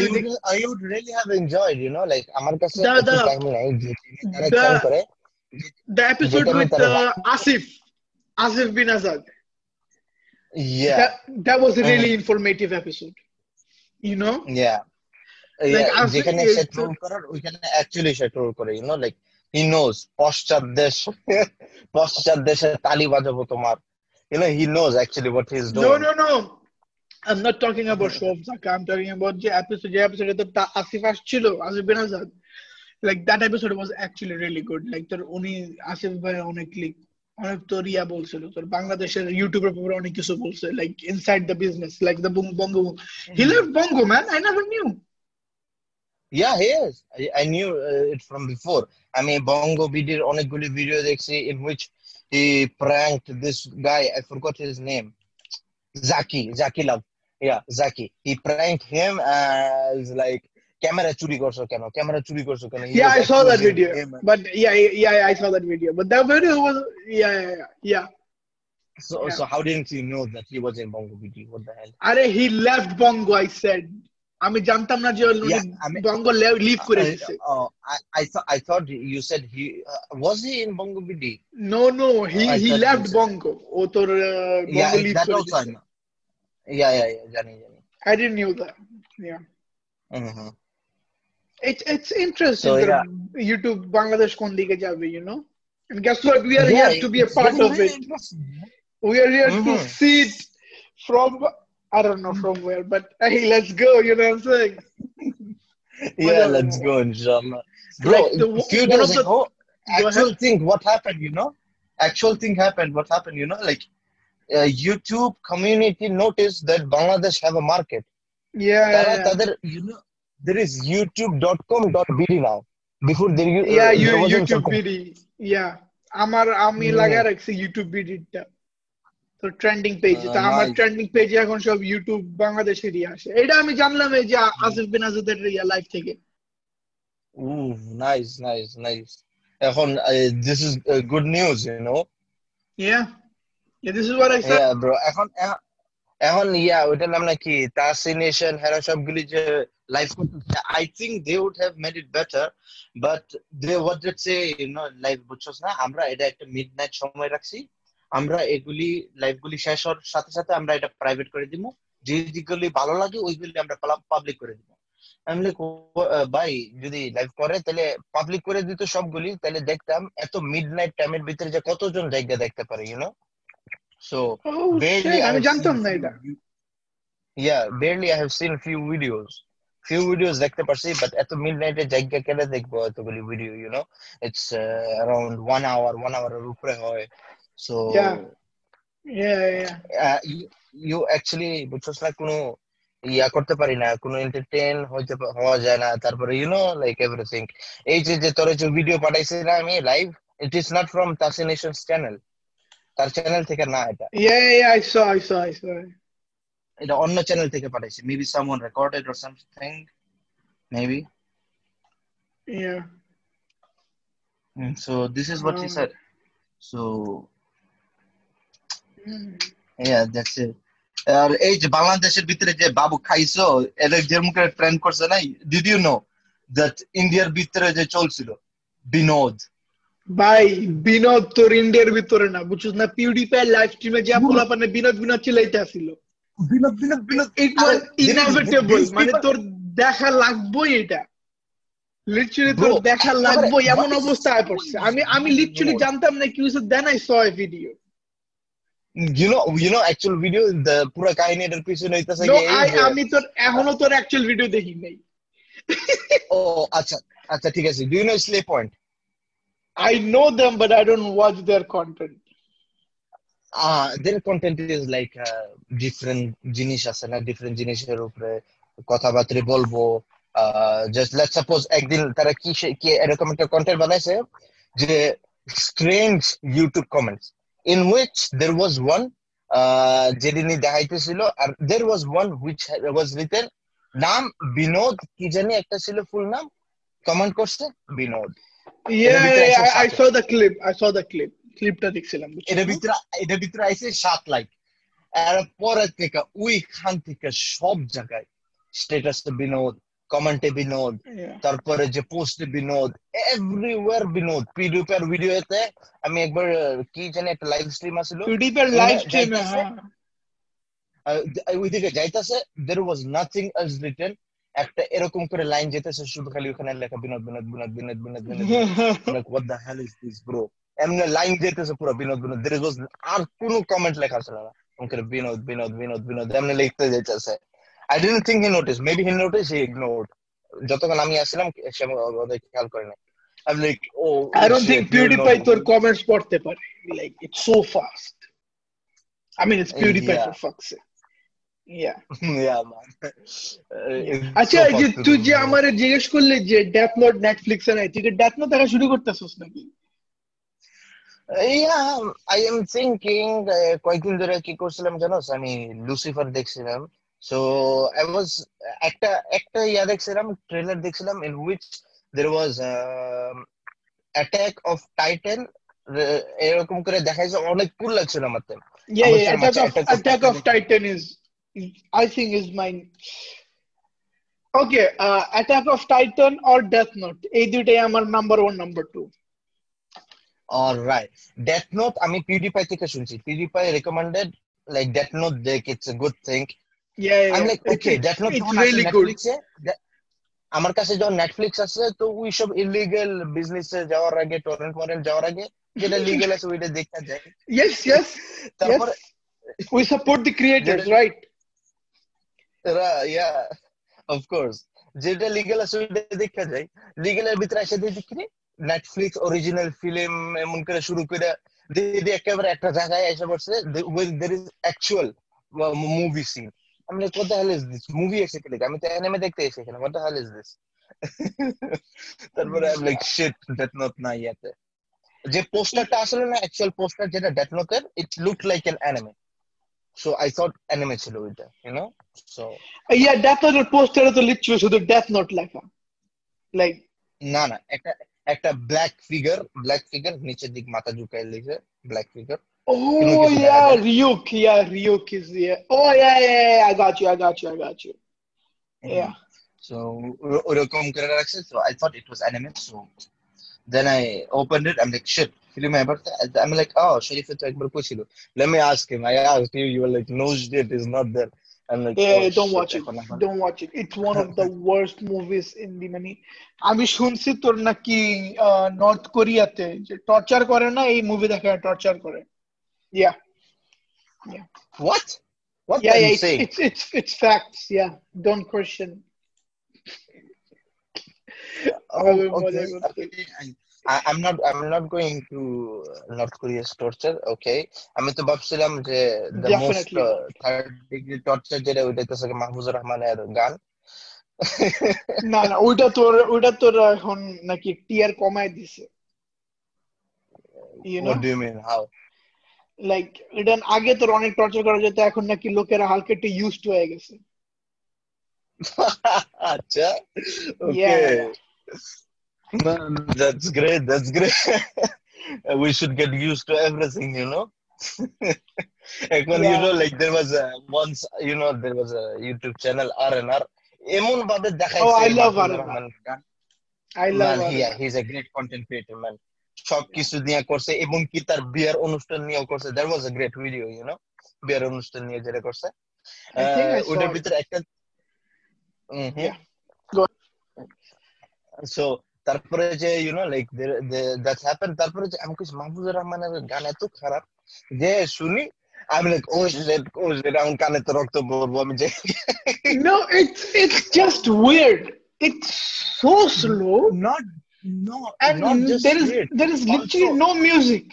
আমি আমার কাছে নাই যে করে uh, yeah That that was a really Mhm. informative episode. You know? yeah যেখানে সে ট্রোল করার ওইখানে অ্যাকচুয়ালি সে ট্রোল করে you know like he knows পশ্চাৎ দেশ পশ্চাৎ দেশে তালি বাজাবো তোমার you know he knows actually what he's doing. No, no, no. I'm not talking about Shoaib Zaka. I'm talking about the episode. The episode that the Asif আসছিল, Asif bin Azad. Like that episode was actually really good. Like তোর উনি আসিফ ভাই অনেক leak অনেক তোর ইয়া বলছিল তোর বাংলাদেশের ইউটিউবের ব্যাপারে অনেক কিছু বলছে like inside the business like the Bongo he leave Bongo man I never knew Yeah, he is. I, I knew uh, it from before. I mean, Bongo Bidir অনেকগুলি video দেখছি in which he pranked this guy. I forgot his name. Zaki, Zaki Love. Yeah, Zaki. He pranked him as like camera চুরি করছো কেন camera চুরি করছো কেন He Yeah, was I saw that accusing video. him. But yeah, yeah, yeah, I saw that video. But that video was yeah, yeah, yeah. yeah. So, Yeah. so how didn't you know that he was in Bongo BD? What the hell? আরে he left Bongo I said আমি জানতাম না যে উনি Yeah, I mean- Bongo leave করে Uh, দিছে oh, I, I thought I thought you said he uh, was he in Bongo BD? No no he I he thought left you said- Bongo ও তোর আহ, Yeah, বঙ্গো leave that করে also I দিছে know. yeah, yeah, yeah. I didn't know. that. Yeah. Mm-hmm. It's it's interesting so, yeah. YouTube Bangladesh kon leke jabe, you know. And guess what? We are yeah, here to be a part of it. We are here mm-hmm. to see it from I don't know from where, but hey, let's go. You know what I'm saying? yeah, let's go, inshallah. Bro, like the, few oh, days actual thing, what happened? You know, actual thing happened. What happened? You know, like YouTube community noticed that Bangladesh have a market. Yeah, তারা. তাদের, you know, there is youtube.com.bd now. Before there, you, yeah, uh, you there YouTube. BD. Yeah. আমার আমি Hmm. লাগা রাখছি YouTube বিডিটা তো trending পেজে Ah, তা আমার. ট্রেন্ডিং পেজে এখন সব ইউটিউব বাংলাদেশেরই আসে এটা আমি জানলাম এই যে আসিফ বিন আজাদের ইয়া লাইভ থেকে Ooh, nice, nice, nice. এখন, uh, this is uh, good news, you know? Yeah. This is what I said. Yeah, bro. এখন এখন ইয়া ওইটার নাম নাকি তাসিনেশন হেরা সবগুলি যে লাইভ করতেছে I think they would have made it better but they what let's say you know live বুঝছস না আমরা এটা একটা মিডনাইট সময় রাখছি আমরা এগুলি লাইভ গুলি শেষ হওয়ার সাথে সাথে আমরা এটা প্রাইভেট করে দিব যে যেগুলি ভালো লাগে ওইগুলি আমরা পাবলিক করে দিব আমি ভাই যদি লাইভ করে তাহলে পাবলিক করে দিত সবগুলি তাহলে দেখতাম এত মিডনাইট টাইমের ভিতরে যে কতজন জায়গা দেখতে পারে you know so Oh, barely shit, I have জানতাম seen না few এটা yeah barely I have seen few videos few videos দেখতে পারছি but এত midnight এর জায়গা কেটে দেখব এতগুলি video you know it's uh, around one hour one hour এর উপরে হয় so Yeah. Yeah, yeah. uh, you, you actually বুঝছস না কোনো ইয়া করতে পারি না কোনো এন্টারটেইন হইতে হওয়া যায় না তারপরে ইউ নো লাইক এভরিথিং এই যে যে তোর যে ভিডিও পাঠাইছি না আমি live it is not from তাসিনেশনস channel তার চ্যানেল থেকে না এটা। I saw, I এটা অন্য চ্যানেল থেকে পাঠাইছি maybe someone recorded or something maybe Yeah. So this is what he said so. Yeah that's it আর এই যে বাংলাদেশের ভিতরে যে বাবু খাইছো এটা যে মুখে ট্রেন্ড করছে নাই ডিড ইউ নো দ্যাট ইন্ডিয়ার ভিতরে যে চলছিল বিনোদ? ভাই বিনোদ তোর ইন্ডিয়ার ভিতরে না বুঝছিস না? পিউডিফাই লাইভ স্ট্রিমে যা. পোলাপানে বিনোদ বিনোদ চিলাইতে আসিল Binod Binod Binod it was inevitable মানে তোর দেখা লাগবেই এটা। লিটারালি তোর দেখা লাগবেই এমন what is অবস্থা পড়ছে। আমি আমি? লিটারালি জানতাম না কি হয়েছে then I saw a video know you know actual video the পুরো কাহিনীটার পিছনে হইতাছে নো আমি তোর এখনও তোর অ্যাকচুয়াল ভিডিও দেখি নাই। ও আচ্ছা আচ্ছা ঠিক আছে। Do you know Slay Point I know them, but I don't watch their content. uh their content is like uh, জিনিস আছে না ডিফারেন্ট জিনিসের উপরে কথাবার্তা বলব জাস্ট লেট সাপোজ একদিন তারা কি কি এরকম একটা কন্টেন্ট বানাইছে যে strange YouTube comments in which there was one যেদিনই দেখাইতেছিল আর there was one which was written নাম বিনোদ কি জানি একটা ছিল ফুল নাম কমেন্ট করছে বিনোদ ক্লিপটা দেখছিলাম? ভিতরে ভিতরে আইছে লাইক। থেকে ওইখান থেকে সব জায়গায় স্ট্যাটাসে বিনোদ কমেন্টে বিনোদ তারপরে যে পোস্টে বিনোদ এভরিওয়ার বিনোদ। পিডিউপার ভিডিওতে আমি একবার কি জানি একটা লাইভ স্ট্রিম আছিল হ্যাঁ। ওইদিকে যাইতাছে there was nothing else written একটা এরকম করে লাইন যেতেছে শুধু খালি ওখানে লেখা Binod Binod Binod Binod Binod Binod hell is this এমনি লাইন যেতেছে পুরো বিনোদ বিনোদ। দের আর কোনো কমেন্ট লেখা ছিল না। ওকে বিনোদ বিনোদ বিনোদ বিনোদ এমনি লিখতে যেতেছে। I didn't think he notice maybe he notice he ignored যতক্ষণ আমি আসছিলাম সে ওদের খেয়াল করে না I'm like, oh. I don't shit, think PewDiePie তোর comments পড়তে পারে। Like it's so fast I mean it's PewDiePie Yeah. for fuck's sake yeah yeah, man. Uh, আচ্ছা এই যে তুই যে. আমারে জিজ্ঞেস করলি যে ডেথ নোট নেটফ্লিক্সে নাই তুই কি ডেথ নোট দেখা শুরু করতেছিস নাকি Yeah, I am thinking uh, কয়েকদিন ধরে কি করছিলাম জানোস আমি লুসিফার দেখছিলাম সো আই ওয়াজ একটা একটা ইয়া দেখছিলাম ট্রেলার দেখছিলাম in which there was attack of Titan এরকম করে দেখাইছে অনেক কুল লাগছিল আমার তো। yeah আমার yeah সামনে attack of Attack of attack of Titan titan is is- I think is mine okay uh, attack of titan or death note এই দুইটাই আমার number one number two Alright. Death Note আমি PewDiePie থেকে শুনছি। PewDiePie recommended like Death Note দেখ it's a good thing. yeah, yeah, I'm yeah. like It's- okay, Death Note it's যখন আসে really good Netflix এ দে- আমার কাছে যখন নেটফ্লিক্স আছে তো ওই সব ইলিগাল বিজনেসে যাওয়ার আগে টরেন্ট মরেন্ট যাওয়ার আগে যেটা লিগ্যাল আছে ওইটা দেখা যায় yes yes তারপরে yes we support the creators যেটা- right যেটা লিগ্যাল আছে দেখা যায়। লিগ্যালের ভিতরে দিয়ে দেখি নেটফ্লিক্স অরিজিনাল ফিল্ম এমন করে শুরু করে দিয়ে একেবারে একটা জায়গায় এসে পড়ছে there is actual movie scene আমি the hell is this movie এসে কি আমি তো অ্যানিমে দেখতে এসে এখানে দ্য হেল ইজ দিস তারপরে আমি লাইক শিট ডেথ নোট না ইয়াতে. যে পোস্টারটা আসলে না অ্যাকচুয়াল পোস্টার যেটা ডেথ নোটের it look like an anime so I thought anime ছিল ওইটা you know so yeah death note এর পোস্টারে তো লিটারালি শুধু death note লেখা like না না একটা একটা ব্ল্যাক ফিগার ব্ল্যাক ফিগার নিচের দিক মাথা ঝুঁকায় লিখে ব্ল্যাক ফিগার Oh কিছু দেখা yeah, যায়। Ryuk. Yeah, Ryuk is yeah. Oh yeah, yeah, yeah. I got you. I got you. I got you. Yeah. So ওরকম করে রাখছে so I thought it was anime so Then I opened it I am like shit film এবার I am like oh Sharif তো একবার কইছিল let me ask him I ask you you are like no shit is not there I am like Yeah, yeah, don't watch it. Don't watch it. It's one of the worst movies in the many. আমি শুনছি তোর নাকি north কোরিয়াতে যে torture করে না এই movie দেখে টর্চার করে Yeah. What? What Yeah, are yeah. you It's, saying? it's it's it's facts. Yeah. Don't question. Oh, okay. okay. I- I, I'm not I'm not going to North Korea's torture, okay? আমি তো ভাবছিলাম যে the most uh, third degree torture যেটা ওইটা হচ্ছে মাহফুজুর রহমানের গান না না ওইটা তোর ওইটা তোর এখন নাকি টিয়ার কমায় দিছে know What do you mean? How? Like এটা আগে তোর অনেক টর্চার করা যেত এখন নাকি লোকেরা হালকা একটু ইউজ টু হয়ে গেছে আচ্ছা Yeah. okay Man, that's great that's great we should get used to everything you know এখন you Yeah. know like there was a once you know there was a YouTube channel R&R এমন ভাবে দেখাইছে Oh, I love Mahfuzur R&R. Rahman গান I love man he, he's a great content creator man সব কিছু নিয়ে করছে এবং কি তার বিয়ার অনুষ্ঠান নিয়েও করছে that was a great video you know বিয়ার অনুষ্ঠান নিয়ে যেটা করছে I think I ah, saw ওটার it. ভিতরে একটা Yeah. Go সো তারপরে যে you know like that's happen তারপরে যে আমি কিছু মাহফুজুর রহমানের গান এত খারাপ যে শুনি আমি like oh shit oh shit আমি কানে তো রক্ত পড়বো আমি যে No, it's it's just weird. It's so slow, not no and not just there is weird. there is literally Also- no music.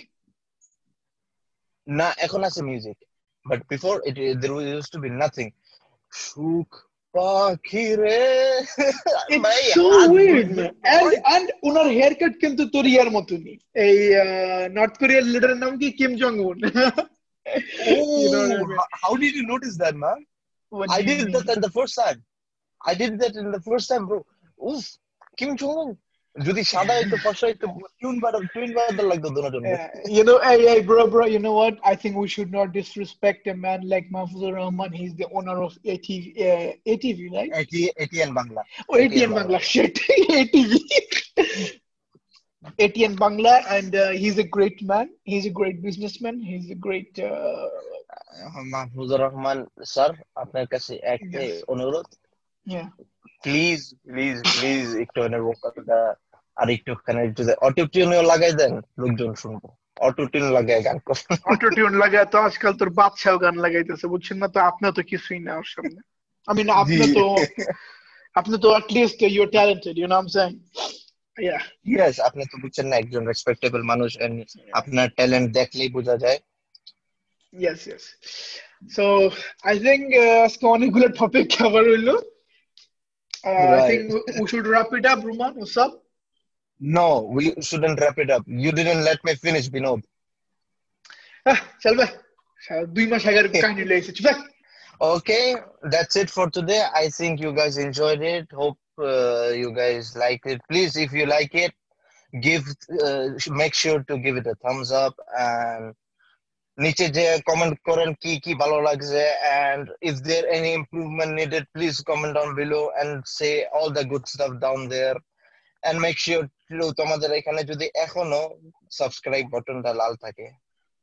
না এখন আছে music but before it there used to be nothing সুখ পাখি রে It's ভাই, so হাত weird, গুলো- man. And and উনার হেয়ার কাট কিন্তু তোর ইয়ার মতনই এই নর্থ কোরিয়ার লিডারের নাম কি কিম জং উন You know what I Oh, mean? how, how did you notice that, man? I did that in the first time. I did that in the first time, bro. Oof, Kim Jong Un. যদি সাদা হইতো ফর্সা হইতো twin বাদার twin বাদার লাগতো দুজন Yeah, you know, hey, hey, bro, bro, you know what? I think we should not disrespect a man like Mahfouzur Rahman. He's the owner of ATV, uh, ATV right? এটি ATN Bangla Oh, ATN Bangla, shit. ATV. ATN Bangla, and uh, he's a great man. He's a great businessman. He's a great. Uh, Mahfuzur Rahman sir আপনার কাছে একটাই অনুরোধ yeah. Please please please একটু এনে রোকাটা আর একটুখানি যদি auto টিউনও লাগাই দেন লোকজন শুনব। অটো টিউন লাগাই গান করবেন অটো টিউন লাগায় তো আজকাল তোর বাদশাও গান লাগাইতেছে বুঝছেন না? তো আপনি তো কিছুই না ওর সামনে। আমি না আপনি তো আপনি তো at least your talented you know I am saying yeah yes আপনি তো বুঝছেন না একজন রেসপেক্টেবল মানুষ আপনার ট্যালেন্ট দেখলেই বোঝা যায়। Yes. So I think uh, আজকে অনেকগুলো টপিক কভার হইল। Uh, right. I think we should wrap it up, Ruman. What's up? No, we shouldn't wrap it up. You didn't let me finish, Binod. Ah, okay, that's it for today. I think you guys enjoyed it. Hope uh, you guys liked it. Please, if you like it, give uh, make sure to give it a thumbs up and নিচে যে comment করেন কি কি ভালো লাগছে and if there any improvement needed please comment down below and say all the good stuff down there and make sure তোমাদের এখানে যদি এখনও সাবস্ক্রাইব বাটনটা লাল থাকে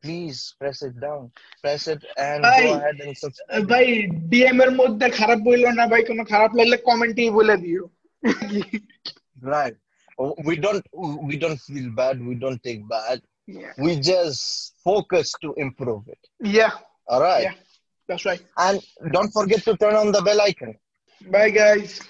please press it down press it and go ahead and subscribe ভাই DM এর মধ্যে খারাপ বইলো না ভাই কোনো খারাপ লাগলে কমেন্টই বলে দিও। Right we don't we don't feel bad we don't take bad yeah We just focus to improve it. yeah All right. yeah that's right And don't forget to turn on the bell icon. bye guys